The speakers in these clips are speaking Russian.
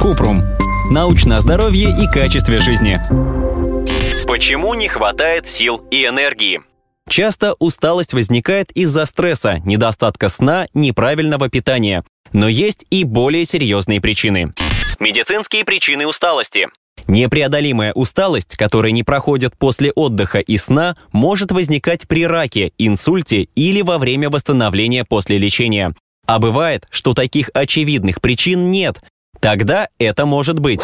Купрум. Научное здоровье и качестве жизни. Почему не хватает сил и энергии? Часто усталость возникает из-за стресса, недостатка сна, неправильного питания. Но есть и более серьезные причины. Медицинские причины усталости. Непреодолимая усталость, которая не проходит после отдыха и сна, может возникать при раке, инсульте или во время восстановления после лечения. А бывает, что таких очевидных причин нет. Тогда это может быть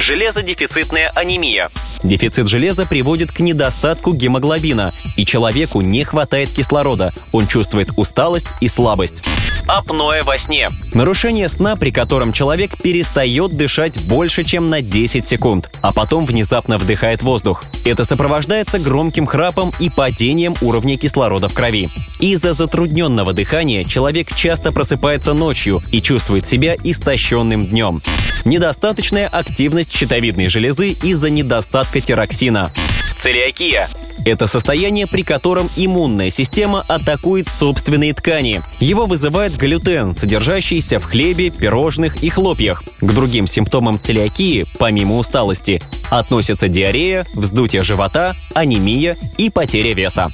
Железодефицитная анемия. Дефицит железа приводит к недостатку гемоглобина, и человеку не хватает кислорода. Он чувствует усталость и слабость. Апноэ во сне. Нарушение сна, при котором человек перестает дышать больше, чем на 10 секунд, а потом внезапно вдыхает воздух. Это сопровождается громким храпом и падением уровня кислорода в крови. Из-за затрудненного дыхания человек часто просыпается ночью и чувствует себя истощенным днем. Недостаточная активность щитовидной железы из-за недостатка тироксина. Целиакия. Это состояние, при котором иммунная система атакует собственные ткани. Его вызывает глютен, содержащийся в хлебе, пирожных и хлопьях. К другим симптомам целиакии, помимо усталости, относятся диарея, вздутие живота, анемия и потеря веса.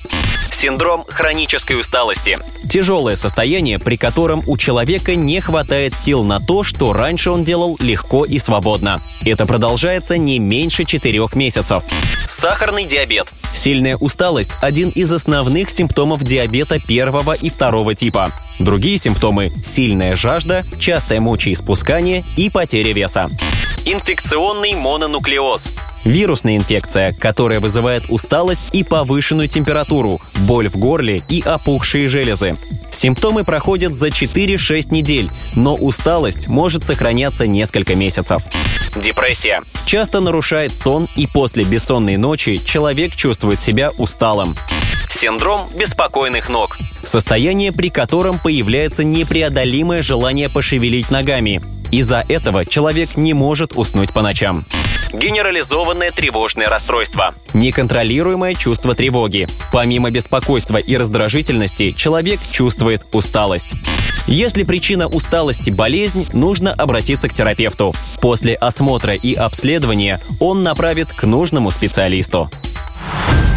Синдром хронической усталости. Тяжелое состояние, при котором у человека не хватает сил на то, что раньше он делал легко и свободно. Это продолжается не меньше четырех месяцев. Сахарный диабет. Сильная усталость – один из основных симптомов диабета первого и второго типа. Другие симптомы – сильная жажда, частое мочеиспускание и потеря веса. Инфекционный мононуклеоз. Вирусная инфекция, которая вызывает усталость и повышенную температуру, боль в горле и опухшие железы. Симптомы проходят за 4-6 недель, но усталость может сохраняться несколько месяцев. Депрессия. Часто нарушает сон, и после бессонной ночи человек чувствует себя усталым. Синдром беспокойных ног. Состояние, при котором появляется непреодолимое желание пошевелить ногами. Из-за этого человек не может уснуть по ночам. Генерализованное тревожное расстройство. Неконтролируемое чувство тревоги. Помимо беспокойства и раздражительности, человек чувствует усталость. Если причина усталости – болезнь, нужно обратиться к терапевту. После осмотра и обследования он направит к нужному специалисту.